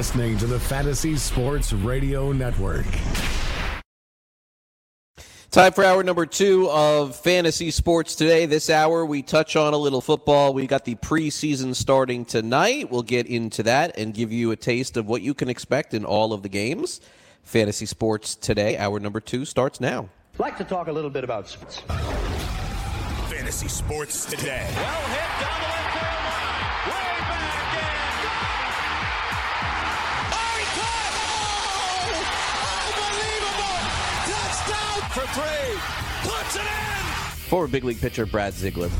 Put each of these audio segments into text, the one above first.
You're listening to the Fantasy Sports Radio Network. Time for hour number two of Fantasy Sports today. This hour, we touch on a little football. We got the preseason starting tonight. We'll get into that and give you a taste of what you can expect in all of the games. Fantasy Sports today, hour number two starts now. I'd like to talk a little bit about sports. Fantasy Sports today. Well hit down the left for three. Puts it in. Former big league pitcher Brad Ziegler.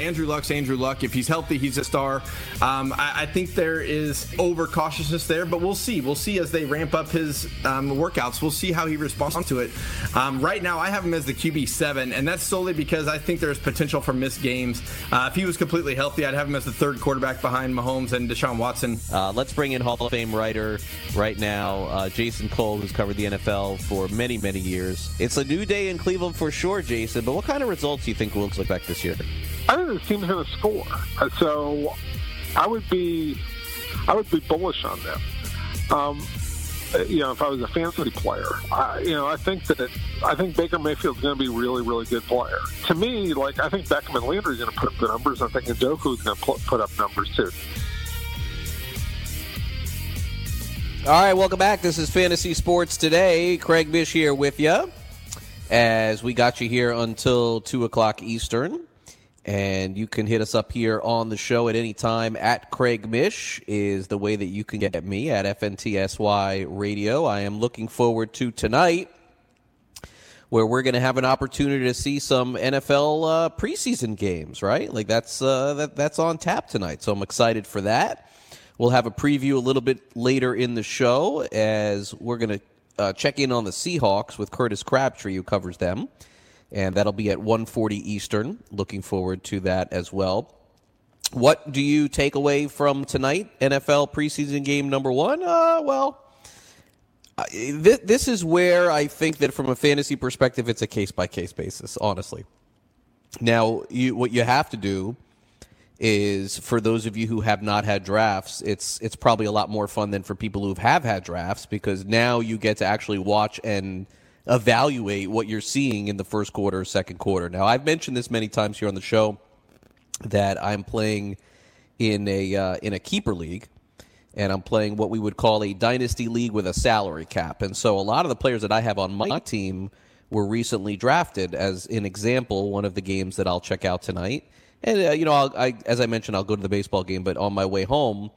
Andrew Luck's Andrew Luck. If he's healthy, he's a star. Um, I, I, think there is over cautiousness there, but we'll see. We'll see as they ramp up his um, workouts. We'll see how he responds to it. Um, right now, I have him as the QB seven, and that's solely because I think there's potential for missed games. Uh, if he was completely healthy, I'd have him as the third quarterback behind Mahomes and Deshaun Watson. Uh, let's bring in Hall of Fame writer right now, uh, Jason Cole, who's covered the NFL for many, many years. It's a new day in Cleveland for sure, Jason. But what kind of results do you think we'll expect this year? I think this team's going to score. So I would be, I would be bullish on them. Um, you know, if I was a fantasy player, I, you know, I think that it, I think Baker Mayfield's going to be a really, really good player. To me, like I think Beckham and Landry's going to put up the numbers. I think Njoku's going to put up numbers too. All right, welcome back. This is Fantasy Sports Today. Craig Mish here with you as we got you here until 2 o'clock Eastern. And you can hit us up here on the show at any time. At Craig Mish is the way that you can get me at FNTSY Radio. I am looking forward to tonight, where we're going to have an opportunity to see some NFL uh, preseason games. Right, like that's uh, that that's on tap tonight. So I'm excited for that. We'll have a preview a little bit later in the show as we're going to uh, check in on the Seahawks with Curtis Crabtree, who covers them and that'll be at 1:40 Eastern. Looking forward to that as well. What do you take away from tonight? NFL preseason game number one. Uh, well, th- this is where I think that from a fantasy perspective, it's a case by case basis. Honestly, now you, what you have to do is for those of you who have not had drafts, it's it's probably a lot more fun than for people who have had drafts because now you get to actually watch and evaluate what you're seeing in the first quarter or second quarter. Now, I've mentioned this many times here on the show that I'm playing in a uh, in a keeper league, and I'm playing what we would call a dynasty league with a salary cap. And so, a lot of the players that I have on my team were recently drafted. As an example, one of the games that I'll check out tonight, and uh, you know, I, as I mentioned, I'll go to the baseball game, but on my way home.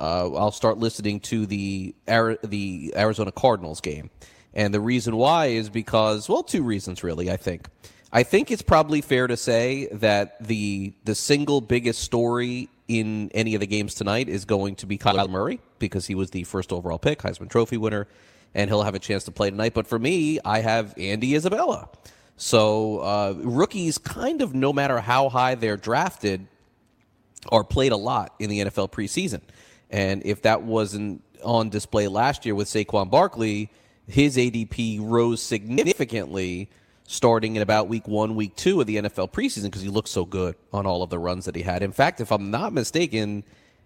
Uh, I'll start listening to the the Arizona Cardinals game, and the reason why is because, well, two reasons really, I think. I think it's probably fair to say that the the single biggest story in any of the games tonight is going to be Kyler Murray because he was the first overall pick, Heisman Trophy winner, and he'll have a chance to play tonight. But for me, I have Andy Isabella. So uh, rookies, kind of no matter how high they're drafted, are played a lot in the NFL preseason. And if that wasn't on display last year with Saquon Barkley, his ADP rose significantly starting in about week one, week two of the NFL preseason because he looked so good on all of the runs that he had. In fact, if I'm not mistaken,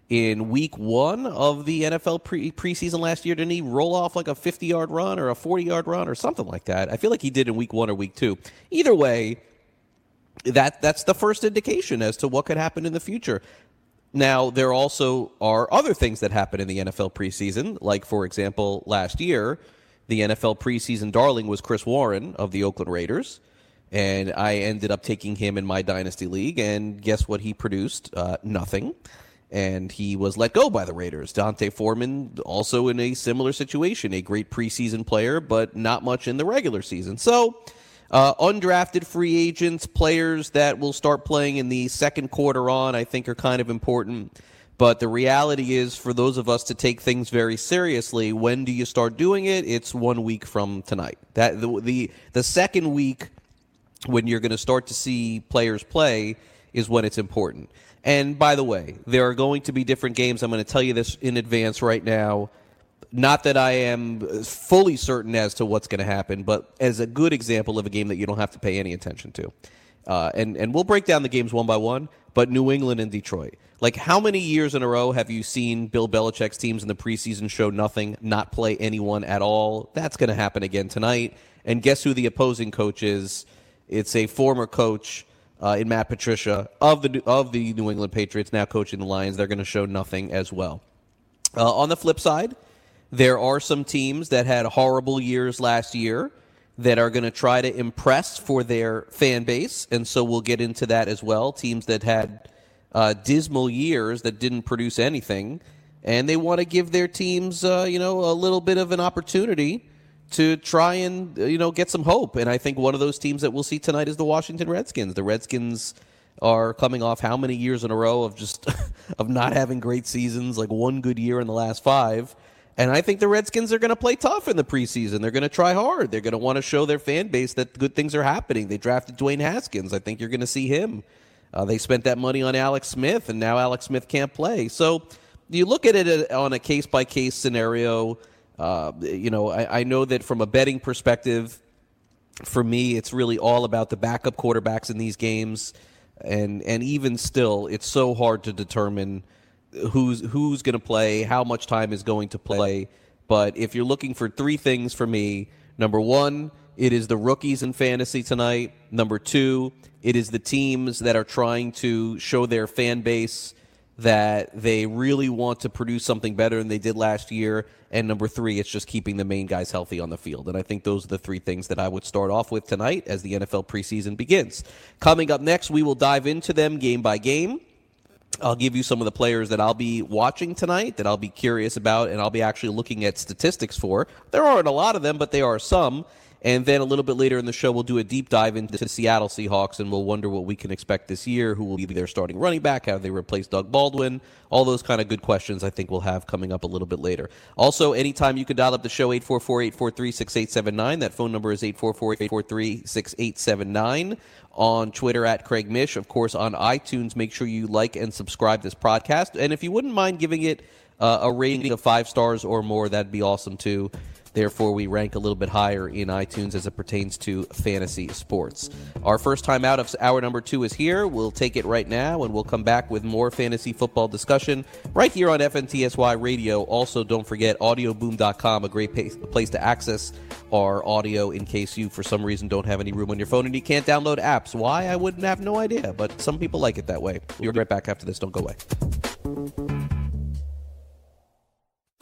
in week one of the NFL pre- preseason last year, didn't he roll off like a 50 yard run or a 40 yard run or something like that? I feel like he did in week one or week two. Either way, that that's the first indication as to what could happen in the future. Now, there also are other things that happen in the NFL preseason, like, for example, last year, the NFL preseason darling was Chris Warren of the Oakland Raiders. And I ended up taking him in my dynasty league. And guess what he produced? Uh, nothing. And he was let go by the Raiders. D'Onta Foreman, also in a similar situation, a great preseason player, but not much in the regular season. So, uh, undrafted free agents, players that will start playing in the second quarter on, I think are kind of important. But the reality is, for those of us to take things very seriously, when do you start doing it? It's one week from tonight. That the the, the second week when you're going to start to see players play is when it's important. And by the way, there are going to be different games. I'm going to tell you this in advance right now. Not that I am uh, fully certain as to what's going to happen, but as a good example of a game that you don't have to pay any attention to. Uh, and and we'll break down the games one by one. But New England and Detroit. Like, how many years in a row have you seen Bill Belichick's teams in the preseason show nothing, not play anyone at all? That's going to happen again tonight. And guess who the opposing coach is? It's a former coach uh, in Matt Patricia of the of the New England Patriots, now coaching the Lions. They're going to show nothing as well. Uh, on the flip side, there are some teams that had horrible years last year that are going to try to impress for their fan base, and so we'll get into that as well. Teams that had uh, dismal years that didn't produce anything, and they want to give their teams, uh, you know, a little bit of an opportunity to try and you know get some hope. And I think one of those teams that we'll see tonight is the Washington Redskins. The Redskins are coming off how many years in a row of just of not having great seasons, like one good year in the last five. And I think the Redskins are going to play tough in the preseason. They're going to try hard. They're going to want to show their fan base that good things are happening. They drafted Dwayne Haskins. I think you're going to see him. Uh, they spent that money on Alex Smith, and now Alex Smith can't play. So you look at it on a case by case scenario. Uh, you know, I, I know that from a betting perspective, for me, it's really all about the backup quarterbacks in these games, and and even still, it's so hard to determine who's who's going to play, how much time is going to play. But if you're looking for three things for me, number one, it is the rookies in fantasy tonight. Number two, it is the teams that are trying to show their fan base that they really want to produce something better than they did last year. And number three, it's just keeping the main guys healthy on the field. And I think those are the three things that I would start off with tonight as the NFL preseason begins. Coming up next, we will dive into them game by game. I'll give you some of the players that I'll be watching tonight that I'll be curious about and I'll be actually looking at statistics for. There aren't a lot of them, but there are some. And then a little bit later in the show, we'll do a deep dive into the Seattle Seahawks and we'll wonder what we can expect this year. Who will be their starting running back? How they replace Doug Baldwin? All those kind of good questions I think we'll have coming up a little bit later. Also, anytime you can dial up the show, 844 843 6879. That phone number is 844 843 6879. On Twitter at Craig Mish. Of course, on iTunes, make sure you like and subscribe this podcast. And if you wouldn't mind giving it uh, a rating of five stars or more, that'd be awesome too. Therefore, we rank a little bit higher in iTunes as it pertains to fantasy sports. Our first time out of hour number two is here. We'll take it right now, and we'll come back with more fantasy football discussion right here on FNTSY Radio. Also, don't forget audioboom.com, a great place to access our audio in case you, for some reason, don't have any room on your phone and you can't download apps. Why? I wouldn't have no idea, but some people like it that way. We'll be right back after this. Don't go away.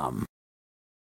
um,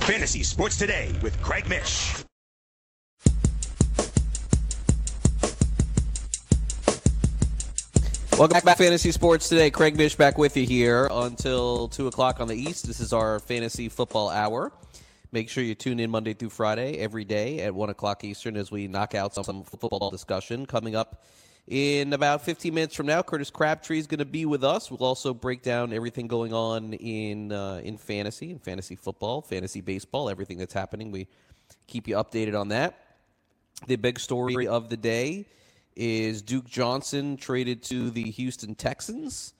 Fantasy Sports Today with Craig Mish. Welcome back Fantasy Sports Today. Craig Mish back with you here until 2 o'clock on the East. This is our Fantasy Football Hour. Make sure you tune in Monday through Friday every day at 1 o'clock Eastern as we knock out some football discussion. Coming up in about 15 minutes from now, Curtis Crabtree is going to be with us. We'll also break down everything going on in uh, in fantasy, in fantasy football, fantasy baseball, everything that's happening. We keep you updated on that. The big story of the day is Duke Johnson traded to the Houston Texans.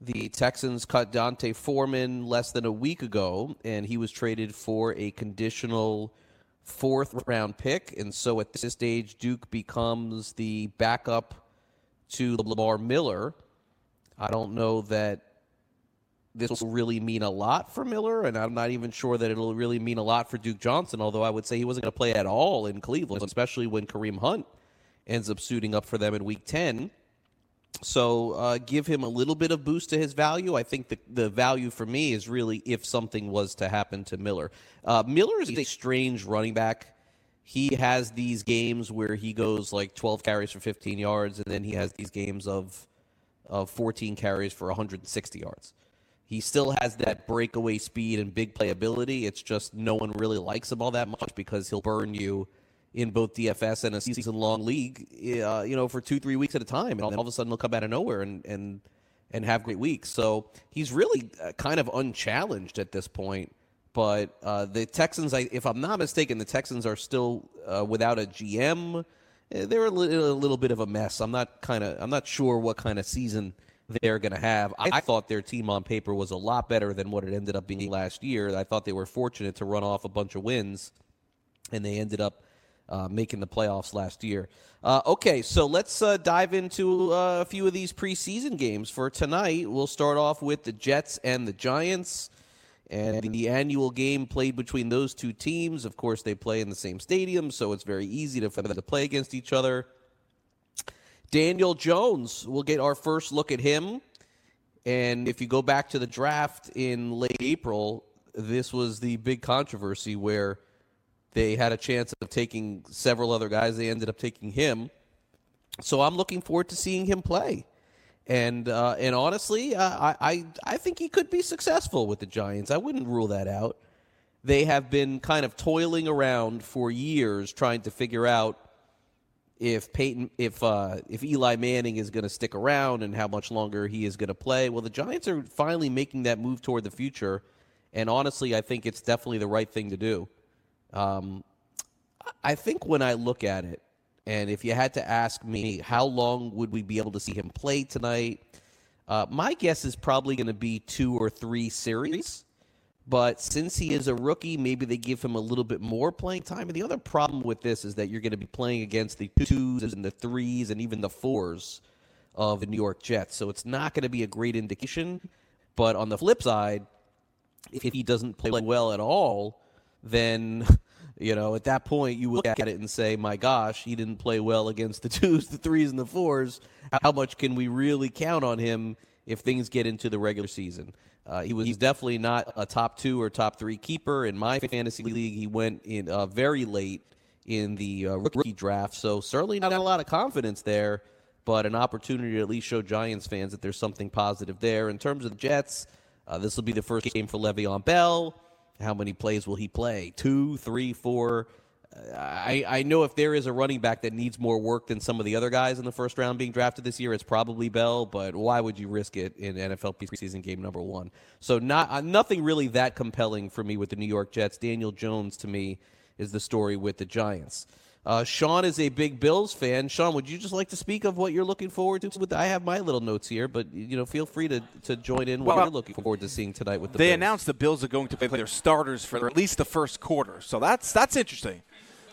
The Texans cut D'Onta Foreman less than a week ago, and he was traded for a conditional fourth round pick. And so at this stage, Duke becomes the backup to Lamar Miller. I don't know that this will really mean a lot for Miller, and I'm not even sure that it'll really mean a lot for Duke Johnson, although I would say he wasn't going to play at all in Cleveland, especially when Kareem Hunt ends up suiting up for them in week 10. So uh, give him a little bit of boost to his value. I think the, the value for me is really if something was to happen to Miller. Uh, Miller is a strange running back. He has these games where he goes like 12 carries for 15 yards, and then he has these games of, of 14 carries for 160 yards. He still has that breakaway speed and big playability. It's just no one really likes him all that much because he'll burn you – in both DFS and a season long league, uh, you know, for two, three weeks at a time. And all of a sudden he'll come out of nowhere and, and, and have great weeks. So he's really uh, kind of unchallenged at this point. But uh, the Texans, I, if I'm not mistaken, the Texans are still uh, without a GM. Eh, they're a, a little bit of a mess. I'm not kind of, I'm not sure what kind of season they're going to have. I, I thought their team on paper was a lot better than what it ended up being last year. I thought they were fortunate to run off a bunch of wins, and they ended up uh, making the playoffs last year. Uh, okay, so let's uh, dive into uh, a few of these preseason games for tonight. We'll start off with the Jets and the Giants. And the annual game played between those two teams. Of course, they play in the same stadium, so it's very easy to, for them to play against each other. Daniel Jones, we'll get our first look at him. And if you go back to the draft in late April, this was the big controversy where they had a chance of taking several other guys. They ended up taking him. So I'm looking forward to seeing him play. And uh, and honestly, uh, I, I I think he could be successful with the Giants. I wouldn't rule that out. They have been kind of toiling around for years trying to figure out if Peyton, if uh, if Eli Manning is going to stick around and how much longer he is going to play. Well, the Giants are finally making that move toward the future, and honestly, I think it's definitely the right thing to do. Um, I think when I look at it, and if you had to ask me how long would we be able to see him play tonight, uh, my guess is probably going to be two or three series. But since he is a rookie, maybe they give him a little bit more playing time. And the other problem with this is that you're going to be playing against the twos and the threes and even the fours of the New York Jets. So it's not going to be a great indication. But on the flip side, if he doesn't play well at all, then you know at that point you look at it and say, "My gosh, he didn't play well against the twos, the threes, and the fours. How much can we really count on him if things get into the regular season?" Uh, he was definitely not a top two or top three keeper in my fantasy league. He went in uh, very late in the uh, rookie draft, so certainly not a lot of confidence there, but an opportunity to at least show Giants fans that there's something positive there. In terms of the Jets, uh, this will be the first game for Le'Veon Bell. How many plays will he play? Two, three, four? I, I know if there is a running back that needs more work than some of the other guys in the first round being drafted this year, it's probably Bell. But why would you risk it in NFL preseason game number one? So not uh, nothing really that compelling for me with the New York Jets. Daniel Jones to me is the story with the Giants. Uh, Sean is a big Bills fan. Sean, would you just like to speak of what you're looking forward to? I have my little notes here, but you know, feel free to, to join in what Well, you're looking forward to seeing tonight with the Bills. they Bills. announced the Bills are going to play their starters for at least the first quarter, so that's that's interesting.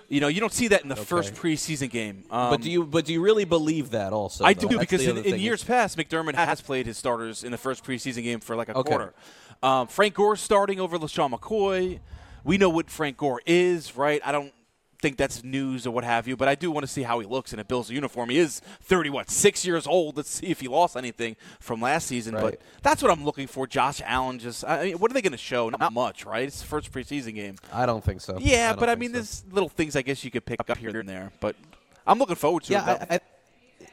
You know, you don't see that in the first preseason game. Um, but do you but do you really believe that also? I though? do That's because in, in years past, McDermott has played his starters in the first preseason game for like a Okay. quarter. Um, Frank Gore starting over LeSean McCoy. We know what Frank Gore is, right? I don't think that's news or what have you, but I do want to see how he looks in a Bills uniform. He is 30, what, six years old. Let's see if he lost anything from last season. Right. But that's what I'm looking for. Josh Allen just, I mean, what are they going to show? Not much, right? It's the first preseason game. I don't think so. Yeah, don't but I mean, so. there's little things I guess you could pick up here and there. But I'm looking forward to it. yeah, though. I, I,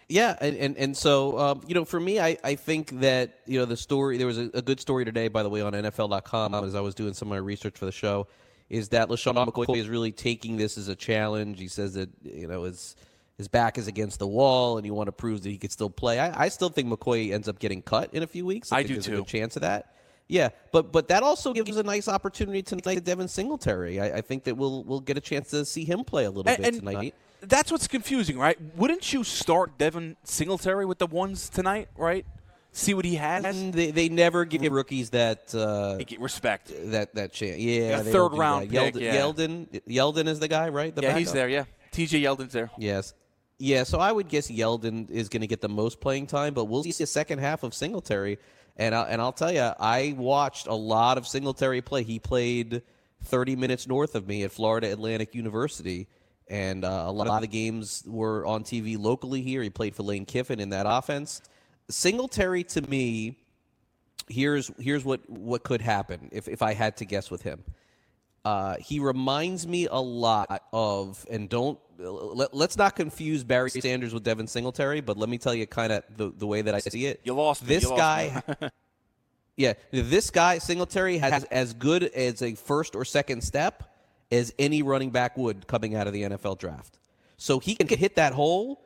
yeah, and and, and so um, you know, for me, I, I think that you know the story. There was a, a good story today, by the way, on NFL.com as I was doing some of my research for the show. Is that LeSean McCoy is really taking this as a challenge? He says that you know his his back is against the wall, and he want to prove that he could still play. I, I still think McCoy ends up getting cut in a few weeks. I think do there's a too. good chance of that. Yeah, but but that also gives a nice opportunity tonight to Devin Singletary. I, I think that we'll we'll get a chance to see him play a little And- bit tonight. That's what's confusing, right? Wouldn't you start Devin Singletary with the ones tonight, right? See what he has. And they, they never give rookies that uh, respect. that that chance. Yeah, A third round pick, Yeldon, yeah. Yeldon, Yeldon is the guy, right? The yeah, he's there. Yeah, T.J. Yeldon's there. Yes. Yeah, so I would guess Yeldon is going to get the most playing time, but we'll see a second half of Singletary. And I, and I'll tell you, I watched a lot of Singletary play. He played 30 minutes north of me at Florida Atlantic University, and uh, a lot of the games were on TV locally here. He played for Lane Kiffin in that offense. Singletary to me, here's here's what what could happen if if I had to guess with him. Uh, he reminds me a lot of, and don't let, let's not confuse Barry Sanders with Devin Singletary, but let me tell you kind of the, the way that I see it. You lost this You lost guy. yeah, this guy Singletary has as good as a first or second step as any running back would coming out of the NFL draft. So he can hit that hole,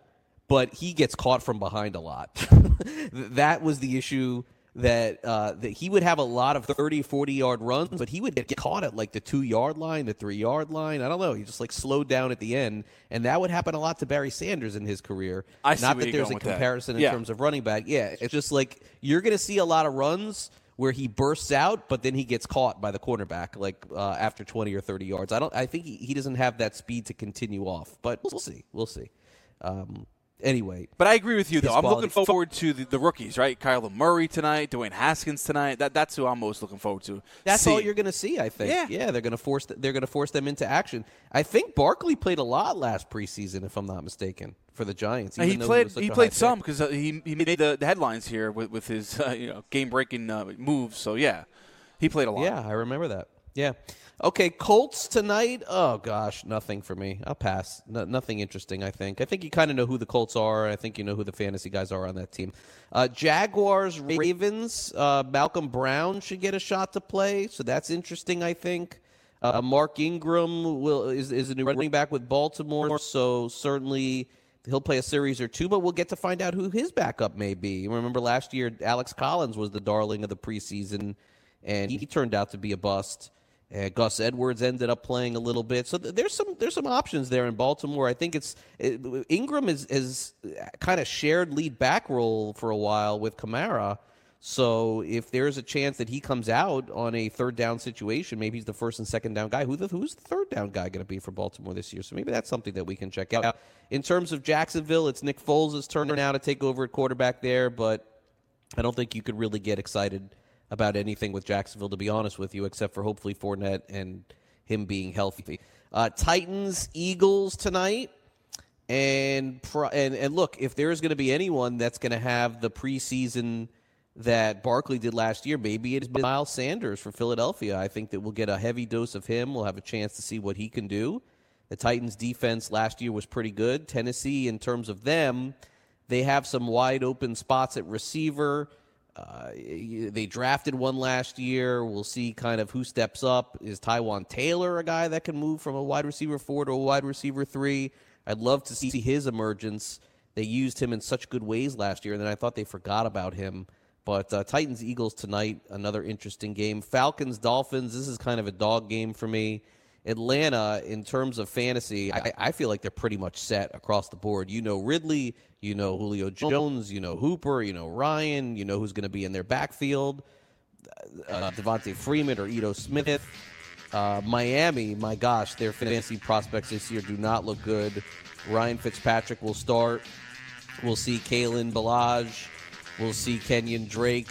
but he gets caught from behind a lot. that was the issue that uh, that he would have a lot of 30, 40 yard runs, but he would get caught at like the two yard line, the three yard line. I don't know. He just like slowed down at the end, and that would happen a lot to Barry Sanders in his career. I see Not that there's a going with that. comparison in terms of running back. Yeah, it's just like you're going to see a lot of runs where he bursts out, but then he gets caught by the cornerback like uh, after 20 or 30 yards. I don't. I think he, he doesn't have that speed to continue off, but we'll see. We'll see. Um, anyway, But I agree with you, though. I'm quality- looking forward to the, the rookies, right? Kyler Murray tonight, Dwayne Haskins tonight. That, that's who I'm most looking forward to. That's all you're going to see, I think. Yeah. yeah they're going to force they're going to force them into action. I think Barkley played a lot last preseason, if I'm not mistaken, for the Giants. He played. such He played some because uh, he he made the, the headlines here with, with his uh, you know game breaking uh, moves. So yeah, he played a lot. Yeah, I remember that. Yeah. Okay, Colts tonight. Oh gosh, nothing for me. I'll pass. No, nothing interesting. I think. I think you kind of know who the Colts are. I think you know who the fantasy guys are on that team. Uh, Jaguars, Ravens. Uh, Malcolm Brown should get a shot to play, so that's interesting. I think. Uh, Mark Ingram will is is a new running back with Baltimore, so certainly he'll play a series or two. But we'll get to find out who his backup may be. Remember last year, Alex Collins was the darling of the preseason, and he turned out to be a bust. Uh, Gus Edwards ended up playing a little bit, so th- there's some there's some options there in Baltimore. I think it's it, Ingram is is kind of shared lead back role for a while with Kamara. So if there's a chance that he comes out on a third down situation, maybe he's the first and second down guy. Who the, who's the third down guy going to be for Baltimore this year? So maybe that's something that we can check out. In terms of Jacksonville, it's Nick Foles' turn now to take over at quarterback there, but I don't think you could really get excited about anything with Jacksonville, to be honest with you, except for hopefully Fournette and him being healthy. Uh, Titans, Eagles tonight. And, and and look, if there is going to be anyone that's going to have the preseason that Barkley did last year, maybe it is Miles Sanders for Philadelphia. I think that we'll get a heavy dose of him. We'll have a chance to see what he can do. The Titans' defense last year was pretty good. Tennessee, in terms of them, they have some wide open spots at receiver. Uh, they drafted one last year. We'll see kind of who steps up. Is Taywan Taylor a guy that can move from a wide receiver four to a wide receiver three? I'd love to see his emergence. They used him in such good ways last year, and then I thought they forgot about him. But uh, Titans Eagles tonight, another interesting game. Falcons Dolphins, this is kind of a dog game for me. Atlanta, in terms of fantasy, I, I, feel like they're pretty much set across the board. You know Ridley, you know Julio Jones, you know Hooper, you know Ryan, you know who's going to be in their backfield, uh, Devonta Freeman or Ito Smith. Uh, Miami, my gosh, their fantasy prospects this year do not look good. Ryan Fitzpatrick will start. We'll see Kalen Ballage. We'll see Kenyan Drake.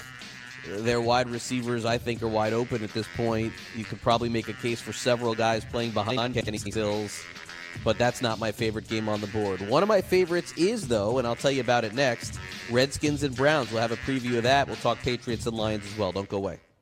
Their wide receivers, I think, are wide open at this point. You could probably make a case for several guys playing behind Kenny Stills, but that's not my favorite game on the board. One of my favorites is, though, and I'll tell you about it next Redskins and Browns. We'll have a preview of that. We'll talk Patriots and Lions as well. Don't go away.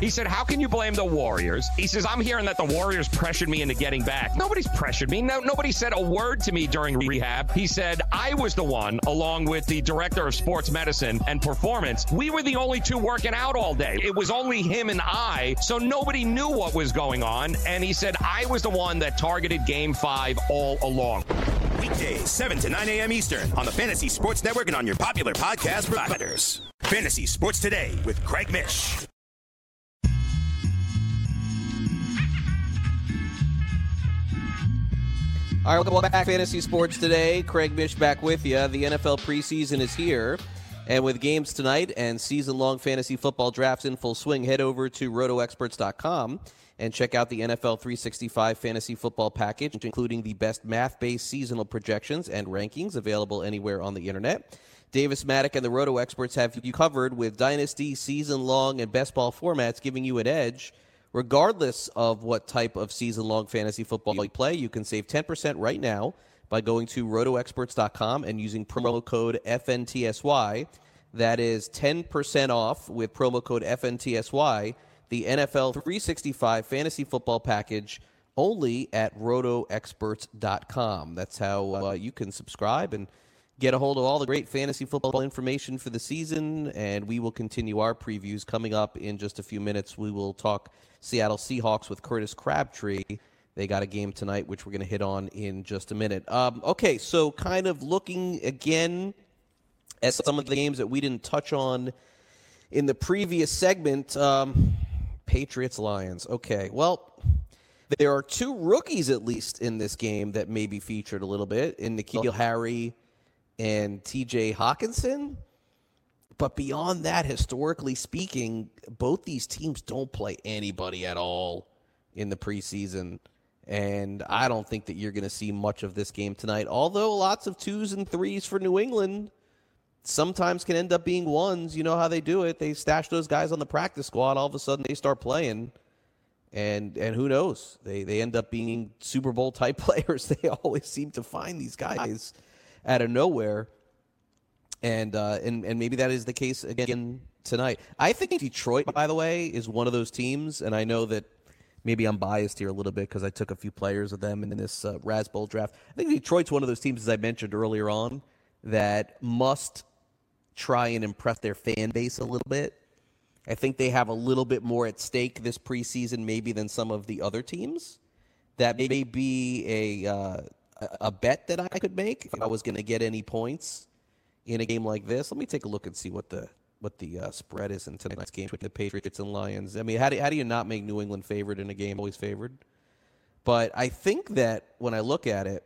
He said, How can you blame the Warriors? He says, I'm hearing that the Warriors pressured me into getting back. Nobody's pressured me. No, nobody said a word to me during rehab. He said, I was the one, along with the director of sports medicine and performance. We were the only two working out all day. It was only him and I, so nobody knew what was going on. And he said, I was the one that targeted game five all along. Weekdays, 7 to 9 a.m. Eastern on the Fantasy Sports Network and on your popular podcast providers. Fantasy Sports Today with Craig Mish. All right, welcome back, Fantasy Sports Today. Craig Mish back with you. The NFL preseason is here. And with games tonight and season long fantasy football drafts in full swing, head over to rotoexperts.com and check out the NFL 365 fantasy football package, including the best math based seasonal projections and rankings available anywhere on the internet. Davis Maddock and the Roto experts have you covered with dynasty, season long, and best ball formats, giving you an edge. Regardless of what type of season long fantasy football you play, you can save 10% right now by going to rotoexperts.com and using promo code FNTSY. That is 10% off with promo code FNTSY, the NFL 365 fantasy football package only at rotoexperts.com. That's how uh, you can subscribe and get a hold of all the great fantasy football information for the season. And we will continue our previews coming up in just a few minutes. We will talk Seattle Seahawks with Curtis Crabtree. They got a game tonight, which we're going to hit on in just a minute. Um, okay, so kind of looking again at some of the games that we didn't touch on in the previous segment. Um, Patriots Lions. Okay, well, there are two rookies at least in this game that may be featured a little bit in N'Keal Harry and TJ Hockenson. But beyond that, historically speaking, both these teams don't play anybody at all in the preseason. And I don't think that you're going to see much of this game tonight. Although lots of twos and threes for New England sometimes can end up being ones. You know how they do it. They stash those guys on the practice squad. All of a sudden, they start playing. And and who knows? They they end up being Super Bowl type players. They always seem to find these guys out of nowhere and uh, and and maybe that is the case again tonight. I think Detroit, by the way, is one of those teams, and I know that maybe I'm biased here a little bit because I took a few players of them in this uh, Raz Bowl draft. I think Detroit's one of those teams, as I mentioned earlier on, that must try and impress their fan base a little bit. I think they have a little bit more at stake this preseason, maybe than some of the other teams. That may be a uh, a bet that I could make if I was going to get any points in a game like this. Let me take a look and see what the what the uh, spread is in tonight's game with the Patriots and Lions. I mean, how do, how do you not make New England favored in a game always favored? But I think that when I look at it,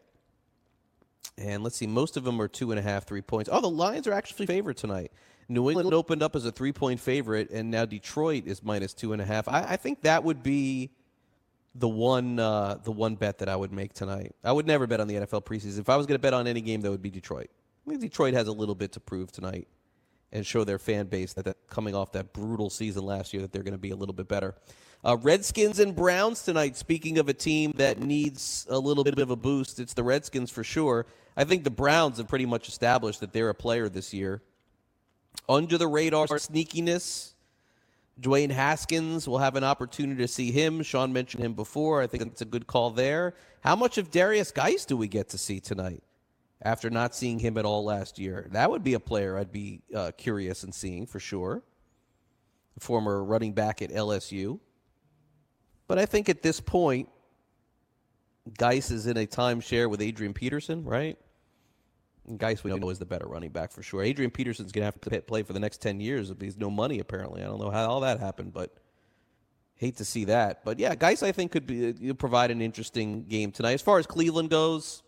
and let's see, most of them are two and a half, three points. Oh, the Lions are actually favored tonight. New England opened up as a three point favorite, and now Detroit is minus two and a half. I, I think that would be the one uh, the one bet that I would make tonight. I would never bet on the NFL preseason. If I was going to bet on any game, that would be Detroit. I think Detroit has a little bit to prove tonight and show their fan base that, that coming off that brutal season last year that they're going to be a little bit better. Uh, Redskins and Browns tonight. Speaking of a team that needs a little bit of a boost, it's the Redskins for sure. I think the Browns have pretty much established that they're a player this year. Under the radar sneakiness. Dwayne Haskins will have an opportunity to see him. Sean mentioned him before. I think it's a good call there. How much of Darius Guice do we get to see tonight? After not seeing him at all last year. That would be a player I'd be uh, curious in seeing for sure. Former running back at LSU. But I think at this point, Guice is in a timeshare with Adrian Peterson, right? And Guice, we know, is the better running back for sure. Adrian Peterson's going to have to play for the next 10 years. He's no money, apparently. I don't know how all that happened, but hate to see that. But yeah, Guice, I think, could be, uh, provide an interesting game tonight. As far as Cleveland goes,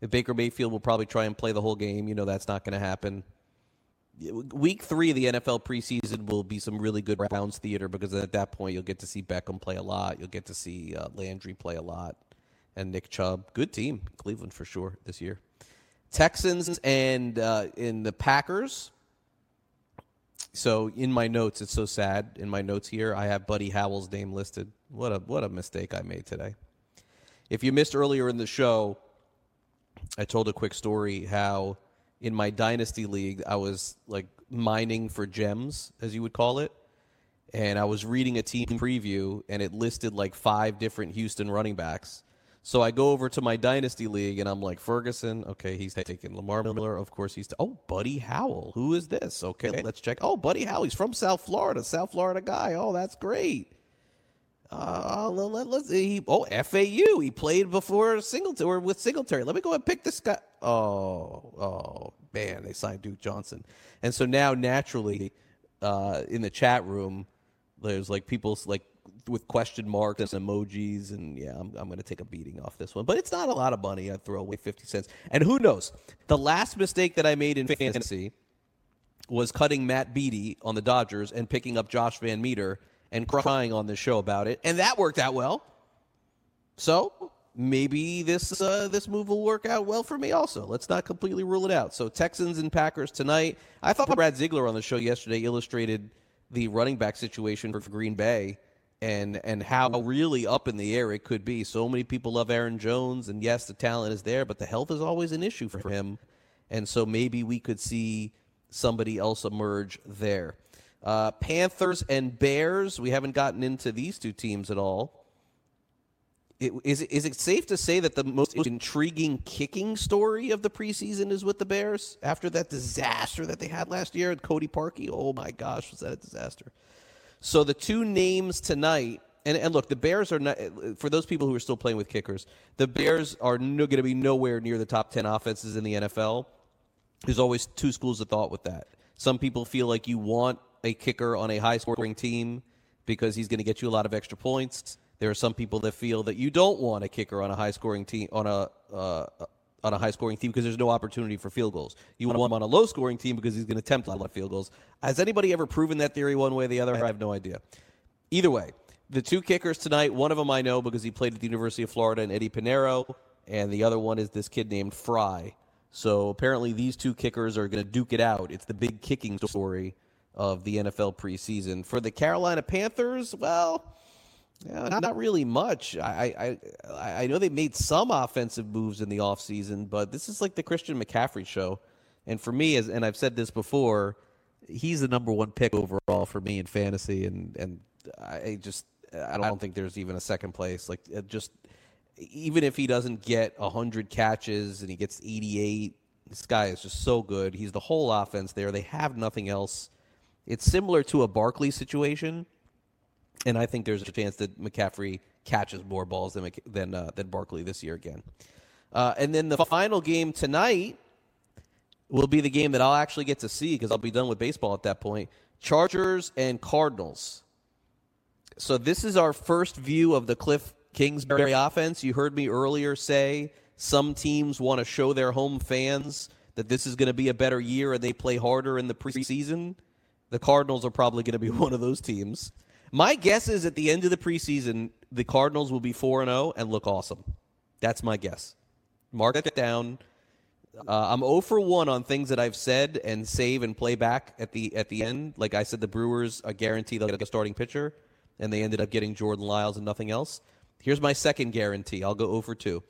if Baker Mayfield will probably try and play the whole game, you know that's not going to happen. Week three of the NFL preseason will be some really good Browns theater because at that point you'll get to see Beckham play a lot. You'll get to see uh, Landry play a lot, and Nick Chubb. Good team, Cleveland for sure this year. Texans and uh, in the Packers. So in my notes, it's so sad. In my notes here, I have Buddy Howell's name listed. What a what a mistake I made today. If you missed earlier in the show, I told a quick story how in my dynasty league I was like mining for gems, as you would call it, and I was reading a team preview and it listed like five different Houston running backs. So I go over to my dynasty league and I'm like Ferguson, okay, he's taking Lamar Miller, of course he's t- oh Buddy Howell, who is this? Okay, let's check. Oh, Buddy Howell, he's from South Florida, South Florida guy. Oh, that's great. Uh, let, us he oh FAU. He played before Singletary or with Singletary. Let me go and pick this guy. Oh, oh man, they signed Duke Johnson, and so now naturally, uh, in the chat room, there's like people like with question marks and emojis, and yeah, I'm I'm gonna take a beating off this one, but it's not a lot of money. I throw away fifty cents, and who knows? The last mistake that I made in fantasy was cutting Matt Beaty on the Dodgers and picking up Josh VanMeter and crying on the show about it, and that worked out well. So maybe this uh, this move will work out well for me also. Let's not completely rule it out. So Texans and Packers tonight. I thought Brad Ziegler on the show yesterday illustrated the running back situation for Green Bay and and how really up in the air it could be. So many people love Aaron Jones, and yes, the talent is there, but the health is always an issue for him. And so maybe we could see somebody else emerge there. Uh, Panthers and Bears. We haven't gotten into these two teams at all. It, is, is it safe to say that the most intriguing kicking story of the preseason is with the Bears after that disaster that they had last year at Cody Parkey? Oh my gosh, was that a disaster? So the two names tonight, and, and look, the Bears are not, for those people who are still playing with kickers, the Bears are no, going to be nowhere near the top 10 offenses in the NFL. There's always two schools of thought with that. Some people feel like you want a kicker on a high scoring team because he's going to get you a lot of extra points. There are some people that feel that you don't want a kicker on a high scoring team on a uh, on a high scoring team because there's no opportunity for field goals. You want him on a low scoring team because he's going to attempt a lot of field goals. Has anybody ever proven that theory one way or the other? I have no idea. Either way, the two kickers tonight, one of them I know because he played at the University of Florida and Eddie Piñeiro, and the other one is this kid named Fry. So apparently these two kickers are going to duke it out. It's the big kicking story of the NFL preseason. For the Carolina Panthers, well, yeah, not, really much. I, I I know they made some offensive moves in the offseason, but this is like the Christian McCaffrey show. And for me, as and I've said this before, he's the number one pick overall for me in fantasy, and and I just I don't think there's even a second place. Like just even if he doesn't get hundred catches and he gets 88, this guy is just so good. He's the whole offense there. They have nothing else. It's similar to a Barkley situation and I think there's a chance that McCaffrey catches more balls than than uh, than Barkley this year again. Uh, and then the final game tonight will be the game that I'll actually get to see because I'll be done with baseball at that point. Chargers and Cardinals. So this is our first view of the Cliff Kingsbury offense. You heard me earlier say some teams want to show their home fans that this is going to be a better year and they play harder in the preseason. The Cardinals are probably going to be one of those teams. My guess is at the end of the preseason, the Cardinals will be 4 0 and look awesome. That's my guess. Mark it down. Uh, I'm 0 for 1 on things that I've said and save and play back at the at the end. Like I said, the Brewers a guarantee they'll get a starting pitcher, and they ended up getting Jordan Lyles and nothing else. Here's my second guarantee. I'll go 0 for 2.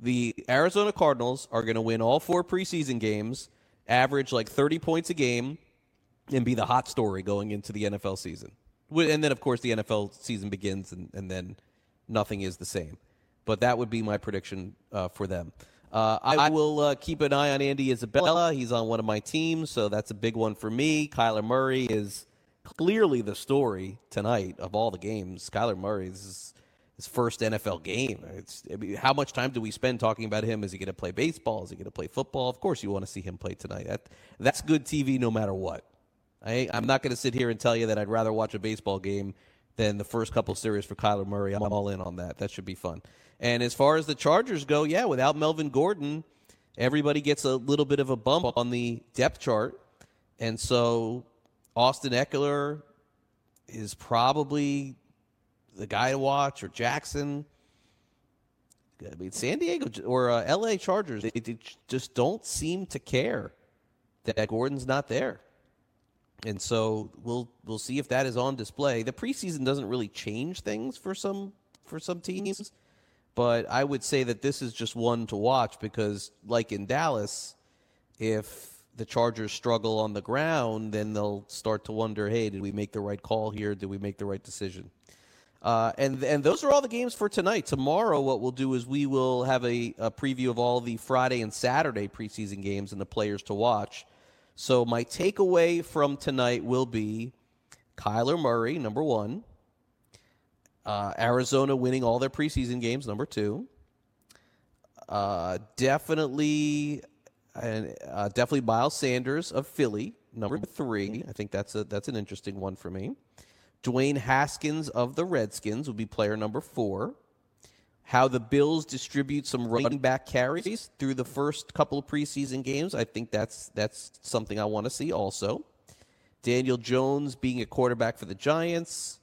The Arizona Cardinals are going to win all four preseason games, average like 30 points a game, and be the hot story going into the NFL season. And then, of course, the NFL season begins, and, and then nothing is the same. But that would be my prediction uh, for them. Uh, I will uh, keep an eye on Andy Isabella. He's on one of my teams, so that's a big one for me. Kyler Murray is clearly the story tonight of all the games. Kyler Murray is his first NFL game. It's I mean, how much time do we spend talking about him? Is he going to play baseball? Is he going to play football? Of course, you want to see him play tonight. That that's good TV, no matter what. I, I'm not going to sit here and tell you that I'd rather watch a baseball game than the first couple series for Kyler Murray. I'm all in on that. That should be fun. And as far as the Chargers go, yeah, without Melvin Gordon, everybody gets a little bit of a bump on the depth chart. And so Austin Ekeler is probably the guy to watch, or Jackson. I mean, San Diego or uh, L.A. Chargers, they, they just don't seem to care that Gordon's not there. And so we'll we'll see if that is on display. The preseason doesn't really change things for some for some teams, but I would say that this is just one to watch because like in Dallas, if the Chargers struggle on the ground, then they'll start to wonder, hey, did we make the right call here? Did we make the right decision? Uh, and and those are all the games for tonight. Tomorrow, what we'll do is we will have a, a preview of all the Friday and Saturday preseason games and the players to watch. So my takeaway from tonight will be Kyler Murray, number one. Uh, Arizona winning all their preseason games, number two. Uh, definitely, uh, definitely Miles Sanders of Philly, number three. I think that's a that's an interesting one for me. Dwayne Haskins of the Redskins would be player number four how the Bills distribute some running back carries through the first couple of preseason games. I think that's that's something I want to see also. Daniel Jones being a quarterback for the Giants.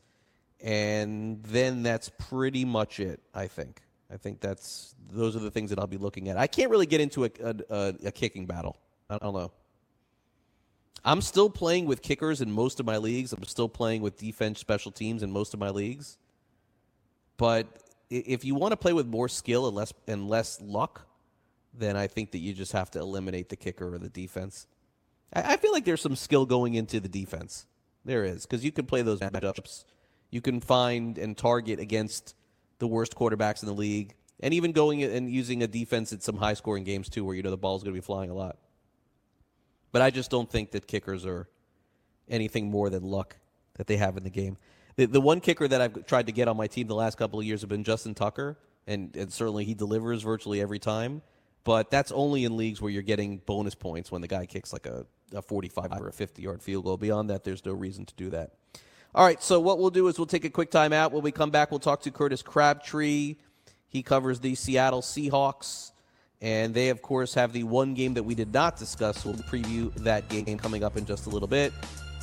and then that's pretty much it. I think. I think that's those are the things that I'll be looking at. I can't really get into a, a, a kicking battle. I don't know. I'm still playing with kickers in most of my leagues. I'm still playing with defense special teams in most of my leagues. But if you want to play with more skill and less and less luck, then I think that you just have to eliminate the kicker or the defense. I, I feel like there's some skill going into the defense. There is because you can play those matchups. You can find and target against the worst quarterbacks in the league, and even going and using a defense in some high scoring games too, where you know the ball's going to be flying a lot. But I just don't think that kickers are anything more than luck that they have in the game. The, the one kicker that I've tried to get on my team the last couple of years have been Justin Tucker, and, and certainly he delivers virtually every time. But that's only in leagues where you're getting bonus points when the guy kicks like a, a 45 or a 50 yard field goal. Beyond that, there's no reason to do that. All right, so what we'll do is we'll take a quick time out. When we come back, we'll talk to Curtis Crabtree. He covers the Seattle Seahawks. And they, of course, have the one game that we did not discuss. We'll preview that game coming up in just a little bit.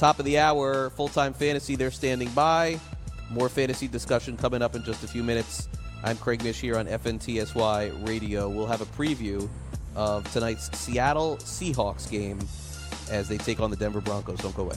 Top of the hour, full time fantasy, they're standing by. More fantasy discussion coming up in just a few minutes. I'm Craig Mish here on FNTSY Radio. We'll have a preview of tonight's Seattle Seahawks game as they take on the Denver Broncos. Don't go away.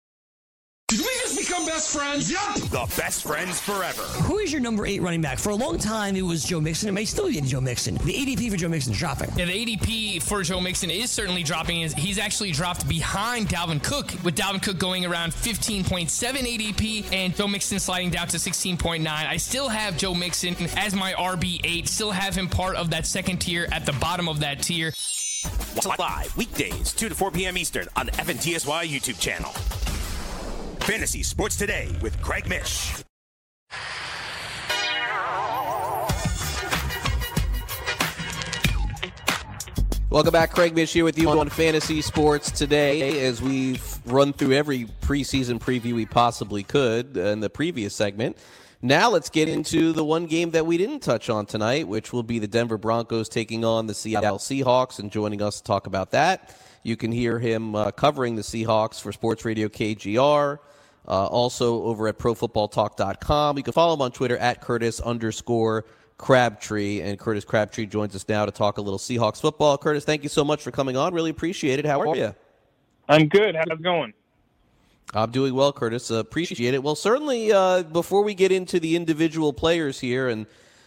Did we just become best friends? Yup. The best friends forever. Who is your number eight running back? For a long time, it was Joe Mixon. It may still be Joe Mixon. The ADP for Joe Mixon is dropping. Yeah, the ADP for Joe Mixon is certainly dropping. He's actually dropped behind Dalvin Cook, with Dalvin Cook going around 15.7 ADP and Joe Mixon sliding down to 16.9. I still have Joe Mixon as my RB8, still have him part of that second tier at the bottom of that tier. Watch Live weekdays, 2 to 4 p.m. Eastern on the FNTSY YouTube channel. Fantasy Sports Today with Craig Mish. Welcome back, Craig Mish here with you on Fantasy Sports today. As we've run through every preseason preview we possibly could in the previous segment, Now let's get into the one game that we didn't touch on tonight, which will be the Denver Broncos taking on the Seattle Seahawks. And joining us to talk about that, you can hear him uh, covering the Seahawks for Sports Radio KJR. Uh, also over at ProFootballTalk.com. You can follow him on Twitter at Curtis underscore Crabtree. And Curtis Crabtree joins us now to talk a little Seahawks football. Curtis, thank you so much for coming on. Really appreciate it. How are you? I'm good. How's it going? I'm doing well, Curtis. Uh, appreciate it. Well, certainly, uh, before we get into the individual players here and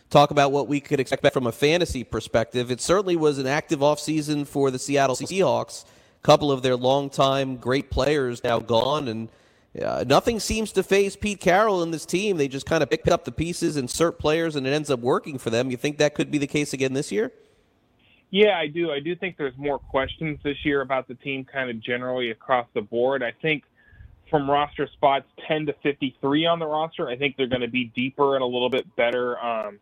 talk about what we could expect from a fantasy perspective, it certainly was an active offseason for the Seattle Seahawks. A couple of their longtime great players now gone, and uh, nothing seems to faze Pete Carroll and this team. They just kind of pick up the pieces, insert players, and it ends up working for them. You think that could be the case again this year? Yeah, I do. I do think there's more questions this year about the team kind of generally across the board. I think from roster spots 10 to 53 on the roster, I think they're going to be deeper and a little bit better, um,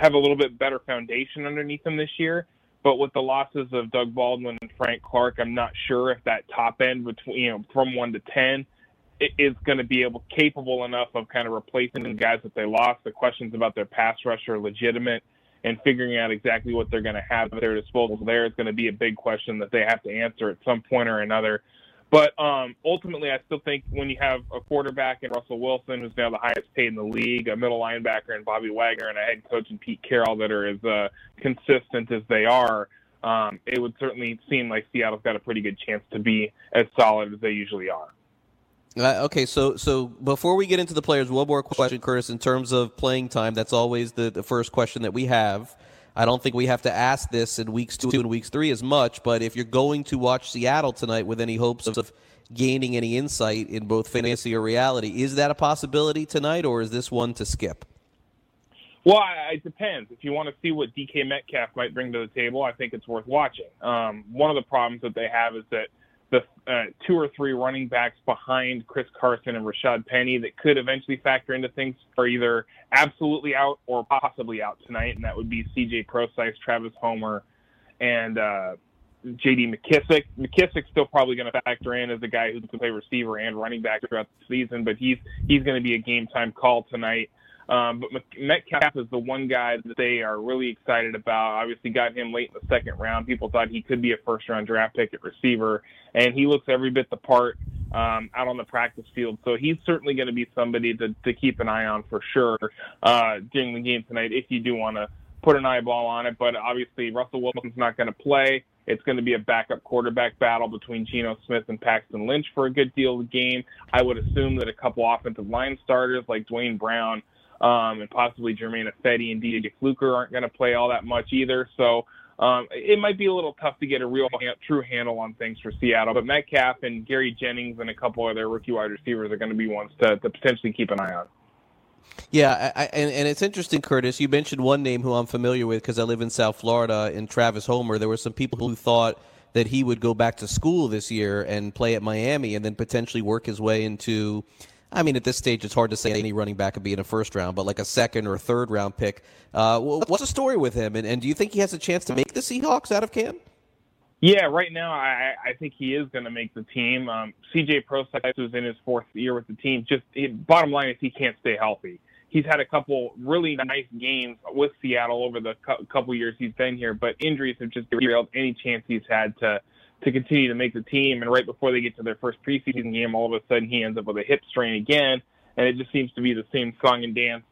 have a little bit better foundation underneath them this year. But with the losses of Doug Baldwin and Frank Clark, I'm not sure if that top end between, you know, from one to 10 is going to be able capable enough of kind of replacing the guys that they lost. The questions about their pass rush are legitimate, and figuring out exactly what they're going to have at their disposal there is going to be a big question that they have to answer at some point or another. But um, ultimately, I still think when you have a quarterback in Russell Wilson, who's now the highest paid in the league, a middle linebacker in Bobby Wagner, and a head coach in Pete Carroll that are as uh, consistent as they are, um, it would certainly seem like Seattle's got a pretty good chance to be as solid as they usually are. Uh, okay, so so before we get into the players, one more question, Curtis. In terms of playing time, that's always the, the first question that we have. I don't think we have to ask this in weeks two and weeks three as much, but if you're going to watch Seattle tonight with any hopes of gaining any insight in both fantasy or reality, is that a possibility tonight, or is this one to skip? Well, it depends. If you want to see what DK Metcalf might bring to the table, I think it's worth watching. Um, one of the problems that they have is that the uh, two or three running backs behind Chris Carson and Rashad Penny that could eventually factor into things are either absolutely out or possibly out tonight, and that would be C.J. Prosise, Travis Homer, and uh, J.D. McKissic. McKissic's still probably going to factor in as a guy who can play receiver and running back throughout the season, but he's he's going to be a game time call tonight. Um, but Metcalf is the one guy that they are really excited about. Obviously, got him late in the second round. People thought he could be a first round draft pick at receiver, and he looks every bit the part um, out on the practice field. So he's certainly going to be somebody to, to keep an eye on for sure uh, during the game tonight if you do want to put an eyeball on it. But obviously, Russell Wilson's not going to play. It's going to be a backup quarterback battle between Geno Smith and Paxton Lynch for a good deal of the game. I would assume that a couple offensive line starters like Duane Brown um, and possibly Germain Ifedi and DJ Fluker aren't going to play all that much either. So um, it might be a little tough to get a real true handle on things for Seattle. But Metcalf and Gary Jennings and a couple of their rookie wide receivers are going to be ones to, to potentially keep an eye on. Yeah, I, and, and it's interesting, Curtis. You mentioned one name who I'm familiar with because I live in South Florida, in Travis Homer. There were some people who thought that he would go back to school this year and play at Miami and then potentially work his way into I mean, at this stage, it's hard to say any running back could be in a first round, but like a second or third round pick. Uh, what's the story with him? And, and, do you think he has a chance to make the Seahawks out of camp? Yeah, right now I, I think he is going to make the team. Um, CJ Prosise, who's in his fourth year with the team, just bottom line is he can't stay healthy. He's had a couple really nice games with Seattle over the cu- couple years he's been here, but injuries have just derailed any chance he's had to to continue to make the team. And right before they get to their first preseason game, all of a sudden he ends up with a hip strain again, and it just seems to be the same song and dance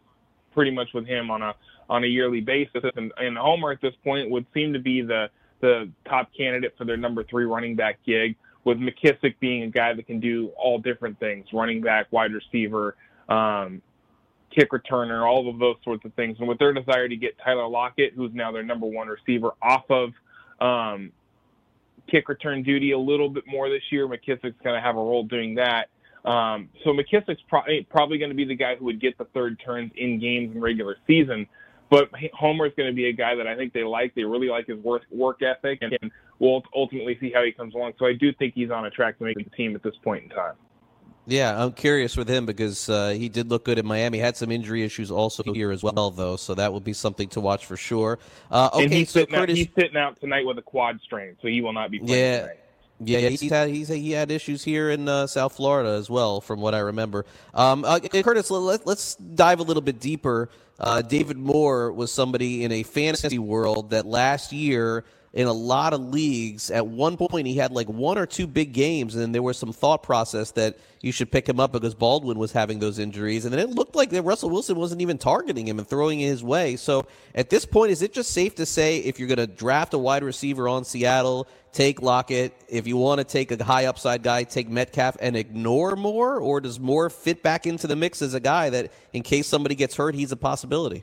pretty much with him on a on a yearly basis. And, and Homer at this point would seem to be the the top candidate for their number three running back gig, with McKissic being a guy that can do all different things: running back, wide receiver. Um, kick returner, all of those sorts of things. And with their desire to get Tyler Lockett, who's now their number one receiver, off of um, kick return duty a little bit more this year. McKissic's going to have a role doing that. Um, so McKissic's pro- probably going to be the guy who would get the third turns in games in regular season. But Homer's going to be a guy that I think they like. They really like his work work ethic, and we'll ultimately see how he comes along. So I do think he's on a track to make the team at this point in time. Yeah, I'm curious with him because uh, he did look good in Miami. Had some injury issues also here as well, though, so that would be something to watch for sure. Uh, okay, and he's so sitting, Curtis, out, he's sitting out tonight with a quad strain, so he will not be playing yeah. tonight. Yeah, he's had he's he had issues here in uh, South Florida as well, from what I remember. Um, uh, Curtis, let, us dive a little bit deeper. Uh, David Moore was somebody in a fantasy world that last year in a lot of leagues. At one point, he had like one or two big games, and then there was some thought process that you should pick him up because Baldwin was having those injuries, and then it looked like that Russell Wilson wasn't even targeting him and throwing it his way. So at this point, is it just safe to say if you're going to draft a wide receiver on Seattle, take Lockett? If you want to take a high upside guy, take Metcalf and ignore Moore, or does Moore fit back into the mix as a guy that in case somebody gets hurt, he's a possibility?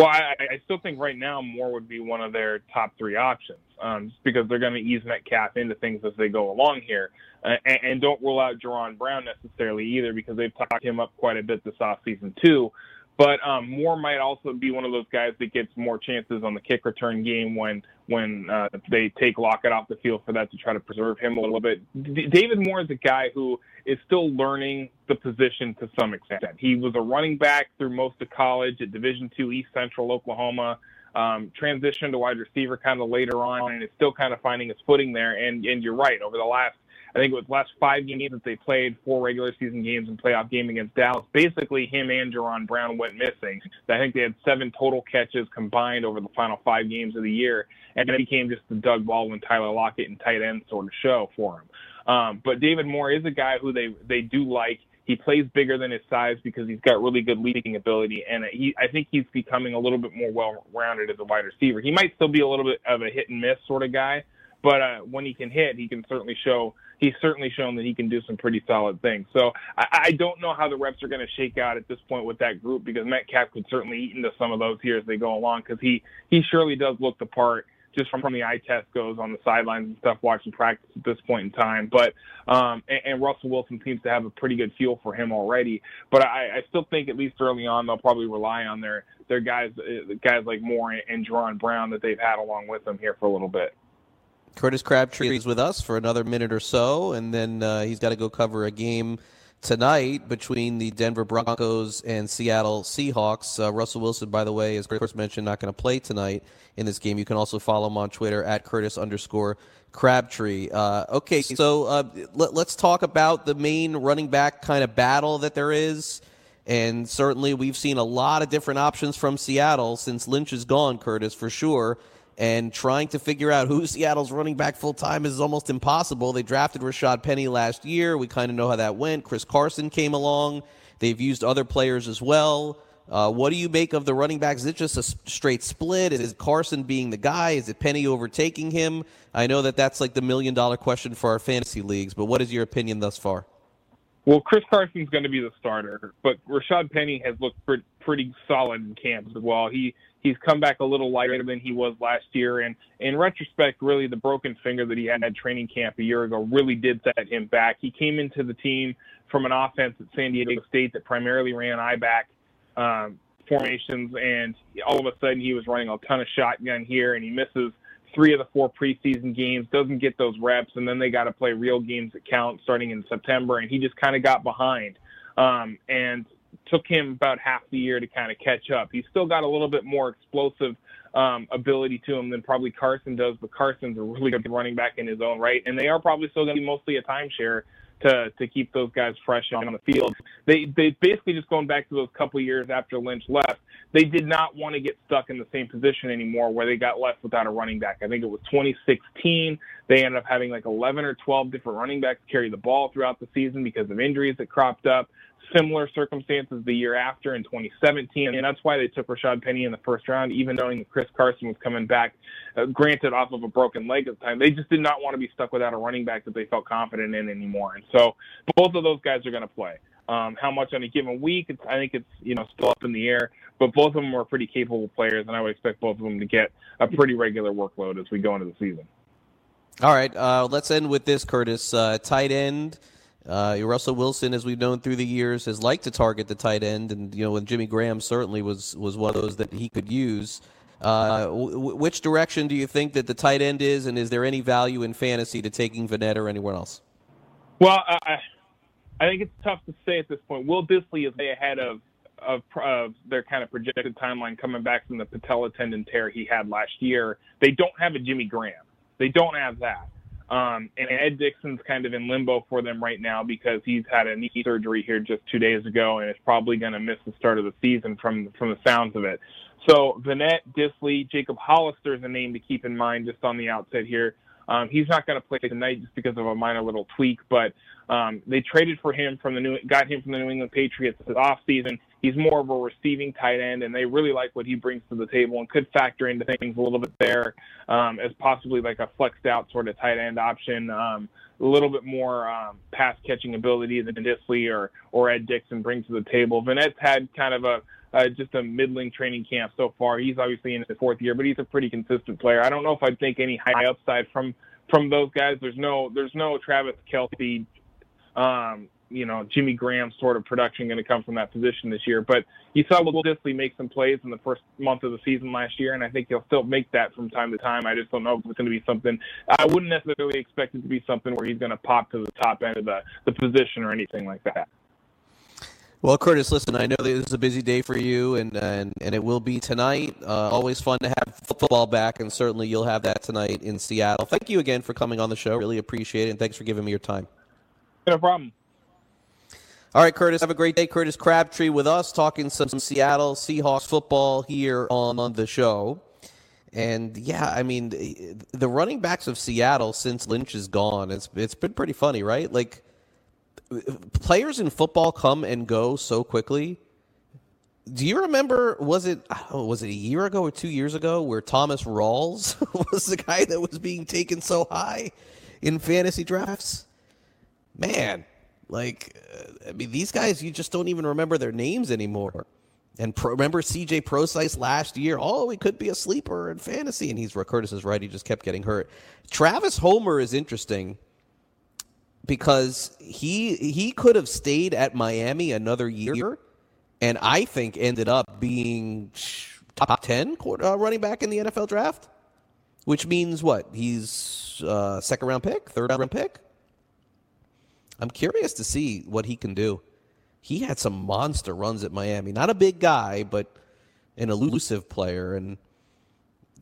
Well, I, I still think right now Moore would be one of their top three options, um, just because they're going to ease Metcalf into things as they go along here, uh, and, and don't rule out Jaron Brown necessarily either, because they've talked him up quite a bit this offseason too. But um, Moore might also be one of those guys that gets more chances on the kick return game when when uh, they take Lockett off the field for that to try to preserve him a little bit. D- David Moore is a guy who is still learning the position to some extent. He was a running back through most of college at Division two East Central Oklahoma. Um, transitioned to wide receiver kind of later on, and is still kind of finding his footing there. And and you're right. Over the last I think it was last five games that they played, four regular season games and playoff game against Dallas. Basically, him and Jaron Brown went missing. I think they had seven total catches combined over the final five games of the year, and it became just the Doug Baldwin, Tyler Lockett, and tight end sort of show for him. Um, but David Moore is a guy who they they do like. He plays bigger than his size because he's got really good leading ability, and he I think he's becoming a little bit more well-rounded as a wide receiver. He might still be a little bit of a hit and miss sort of guy, but uh, when he can hit, he can certainly show he's certainly shown that he can do some pretty solid things. So I, I don't know how the reps are going to shake out at this point with that group because Metcalf could certainly eat into some of those here as they go along because he he surely does look the part just from, from the eye test goes on the sidelines and stuff watching practice at this point in time. But um, and, and Russell Wilson seems to have a pretty good feel for him already. But I, I still think at least early on they'll probably rely on their their guys uh, guys like Moore and, and Jaron Brown that they've had along with them here for a little bit. Curtis Crabtree is with us for another minute or so, and then uh, he's got to go cover a game tonight between the Denver Broncos and Seattle Seahawks. Uh, Russell Wilson, by the way, as Chris mentioned, not going to play tonight in this game. You can also follow him on Twitter at Curtis underscore Crabtree. Uh, okay, so uh, let, us talk about the main running back kind of battle that there is. And certainly, we've seen a lot of different options from Seattle since Lynch is gone, Curtis, for sure and trying to figure out who Seattle's running back full time is almost impossible. They drafted Rashad Penny last year. We kind of know how that went. Chris Carson came along. They've used other players as well. Uh, what do you make of the running backs? Is it just a straight split? Is Carson being the guy? Is it Penny overtaking him? I know that that's like the million dollar question for our fantasy leagues, but what is your opinion thus far? Well, Chris Carson's going to be the starter, but Rashad Penny has looked pretty solid in camp as well. He he's come back a little lighter than he was last year. And in retrospect, really the broken finger that he had at training camp a year ago really did set him back. He came into the team from an offense at San Diego State that primarily ran I back um, formations, and all of a sudden he was running a ton of shotgun here, and he misses three of the four preseason games, doesn't get those reps, and then they got to play real games that count starting in September, and he just kind of got behind. Um, and took him about half the year to kind of catch up. He's still got a little bit more explosive um, ability to him than probably Carson does, but Carson's a really good running back in his own right, and they are probably still going to be mostly a timeshare to to keep those guys fresh on the field. They they basically just going back to those couple years after Lynch left. They did not want to get stuck in the same position anymore, where they got left without a running back. I think it was 2016. They ended up having like 11 or 12 different running backs carry the ball throughout the season because of injuries that cropped up similar circumstances the year after in 2017, and that's why they took Rashad Penny in the first round, even knowing that Chris Carson was coming back, uh, granted off of a broken leg at the time. They just did not want to be stuck without a running back that they felt confident in anymore, and so both of those guys are going to play. Um, how much on a given week? It's, I think it's you know still up in the air, but both of them are pretty capable players, and I would expect both of them to get a pretty regular workload as we go into the season. All right, uh, let's end with this, Curtis. Uh, tight end. Uh, Russell Wilson, as we've known through the years, has liked to target the tight end, and you know, when Jimmy Graham certainly was was one of those that he could use. Uh, w- which direction do you think that the tight end is, and is there any value in fantasy to taking Vannett or anyone else? Well, I, I think it's tough to say at this point. Will Dissly is ahead of, of of their kind of projected timeline coming back from the patella tendon tear he had last year. They don't have a Jimmy Graham. They don't have that. Um, and Ed Dixon's kind of in limbo for them right now because he's had a knee surgery here just two days ago and is probably going to miss the start of the season from from the sounds of it. So Vannett, Dissly, Jacob Hollister is a name to keep in mind just on the outset here. Um, he's not going to play tonight just because of a minor little tweak, but um, they traded for him from the new, got him from the New England Patriots this off season. He's more of a receiving tight end, and they really like what he brings to the table and could factor into things a little bit there um, as possibly like a flexed out sort of tight end option. Um, a little bit more um, pass catching ability than Dissly or or Ed Dixon bring to the table. Vannett's had kind of a uh, just a middling training camp so far. He's obviously in his fourth year, but he's a pretty consistent player. I don't know if I'd think any high upside from from those guys. There's no there's no Travis Kelce um, you know Jimmy Graham sort of production going to come from that position this year. But you saw Will Dissly make some plays in the first month of the season last year, and I think he'll still make that from time to time. I just don't know if it's going to be something. I wouldn't necessarily expect it to be something where he's going to pop to the top end of the the position or anything like that. Well, Curtis, listen, I know this is a busy day for you, and and, and it will be tonight. Uh, always fun to have football back, and certainly you'll have that tonight in Seattle. Thank you again for coming on the show. Really appreciate it, and thanks for giving me your time. No problem. All right, Curtis, have a great day. Curtis Crabtree with us talking some Seattle Seahawks football here on, on the show. And yeah, I mean, the running backs of Seattle since Lynch is gone, it's it's been pretty funny, right? Like players in football come and go so quickly. Do you remember? Was it oh, was it a year ago or two years ago where Thomas Rawls was the guy that was being taken so high in fantasy drafts? Man, like uh, I mean, these guys you just don't even remember their names anymore. And pro, remember CJ Prosise last year? Oh, he could be a sleeper in fantasy, and he's Curtis is right. He just kept getting hurt. Travis Homer is interesting because he he could have stayed at Miami another year, and I think ended up being top ten uh, running back in the NFL draft, which means what? He's uh, second round pick, third round pick. I'm curious to see what he can do. He had some monster runs at Miami. Not a big guy, but an elusive player, and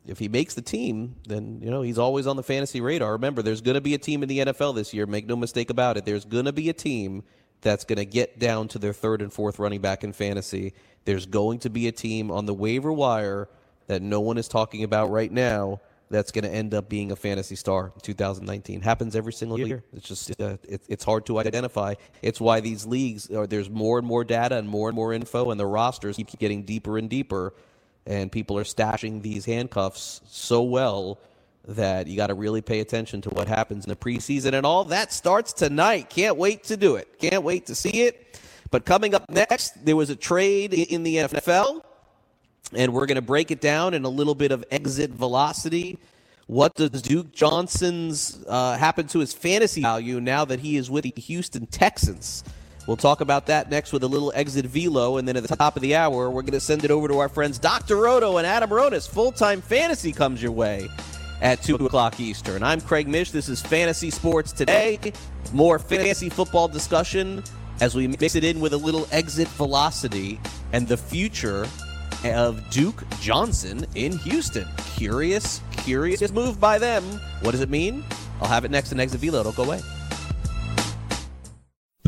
if he makes the team, then you know he's always on the fantasy radar. Remember, there's going to be a team in the NFL this year. Make no mistake about it. There's going to be a team that's going to get down to their third and fourth running back in fantasy. There's going to be a team on the waiver wire that no one is talking about right now that's going to end up being a fantasy star in 2019. Happens every single year. It's just uh, it, it's hard to identify. It's why these leagues are there's more and more data and more and more info, and the rosters keep getting deeper and deeper and people are stashing these handcuffs so well that you got to really pay attention to what happens in the preseason and all that starts tonight. Can't wait to do it. Can't wait to see it. But coming up next, there was a trade in the NFL, and we're going to break it down in a little bit of exit velocity. What does Duke Johnson's uh, happen to his fantasy value now that he is with the Houston Texans? We'll talk about that next with a little exit velo, and then at the top of the hour, we're going to send it over to our friends Dr. Roto and Adam Ronis. Full time fantasy comes your way at 2 o'clock Eastern. I'm Craig Mish. This is Fantasy Sports Today. More fantasy football discussion as we mix it in with a little exit velocity and the future of Duke Johnson in Houston. Curious, curious move by them. What does it mean? I'll have it next in Exit Velo. Don't go away.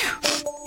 Phew.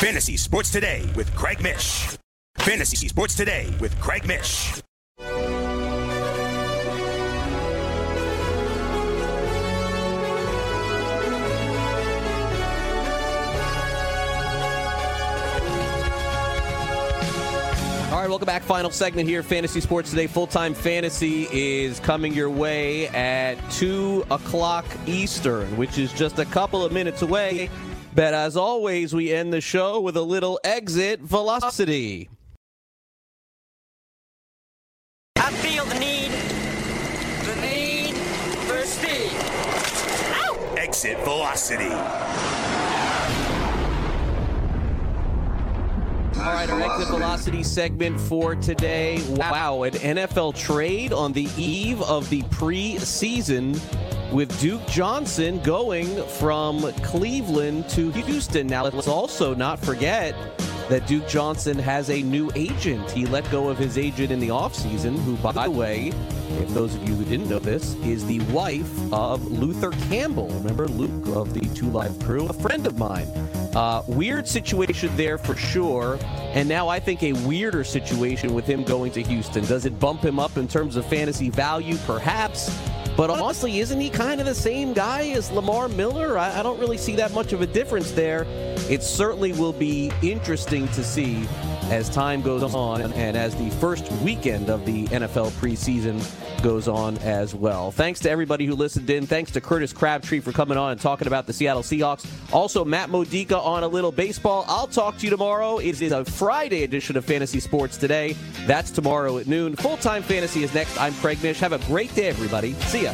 Fantasy Sports Today with Craig Mish. Fantasy Sports Today with Craig Mish. All right, welcome back. Final segment here, Fantasy Sports Today. Full time fantasy is coming your way at 2 o'clock Eastern, which is just a couple of minutes away. But as always, we end the show with a little exit velocity. I feel the need, the need for speed. Exit velocity. All right, our exit velocity segment for today. Wow, an NFL trade on the eve of the preseason with Duke Johnson going from Cleveland to Houston. Now, let's also not forget that Duke Johnson has a new agent. He let go of his agent in the offseason, who, by the way, if those of you who didn't know this, is the wife of Luther Campbell. Remember Luke of the Two Live Crew? A friend of mine. Uh, weird situation there for sure. And now I think a weirder situation with him going to Houston. Does it bump him up in terms of fantasy value? Perhaps. But honestly, isn't he kind of the same guy as Lamar Miller? I, I don't really see that much of a difference there. It certainly will be interesting to see as time goes on and as the first weekend of the NFL preseason goes on as well. Thanks to everybody who listened in. Thanks to Curtis Crabtree for coming on and talking about the Seattle Seahawks. Also, Matt Modica on a little baseball. I'll talk to you tomorrow. It is a Friday edition of Fantasy Sports Today. That's tomorrow at noon. Full time fantasy is next. I'm Craig Mish. Have a great day, everybody. See ya.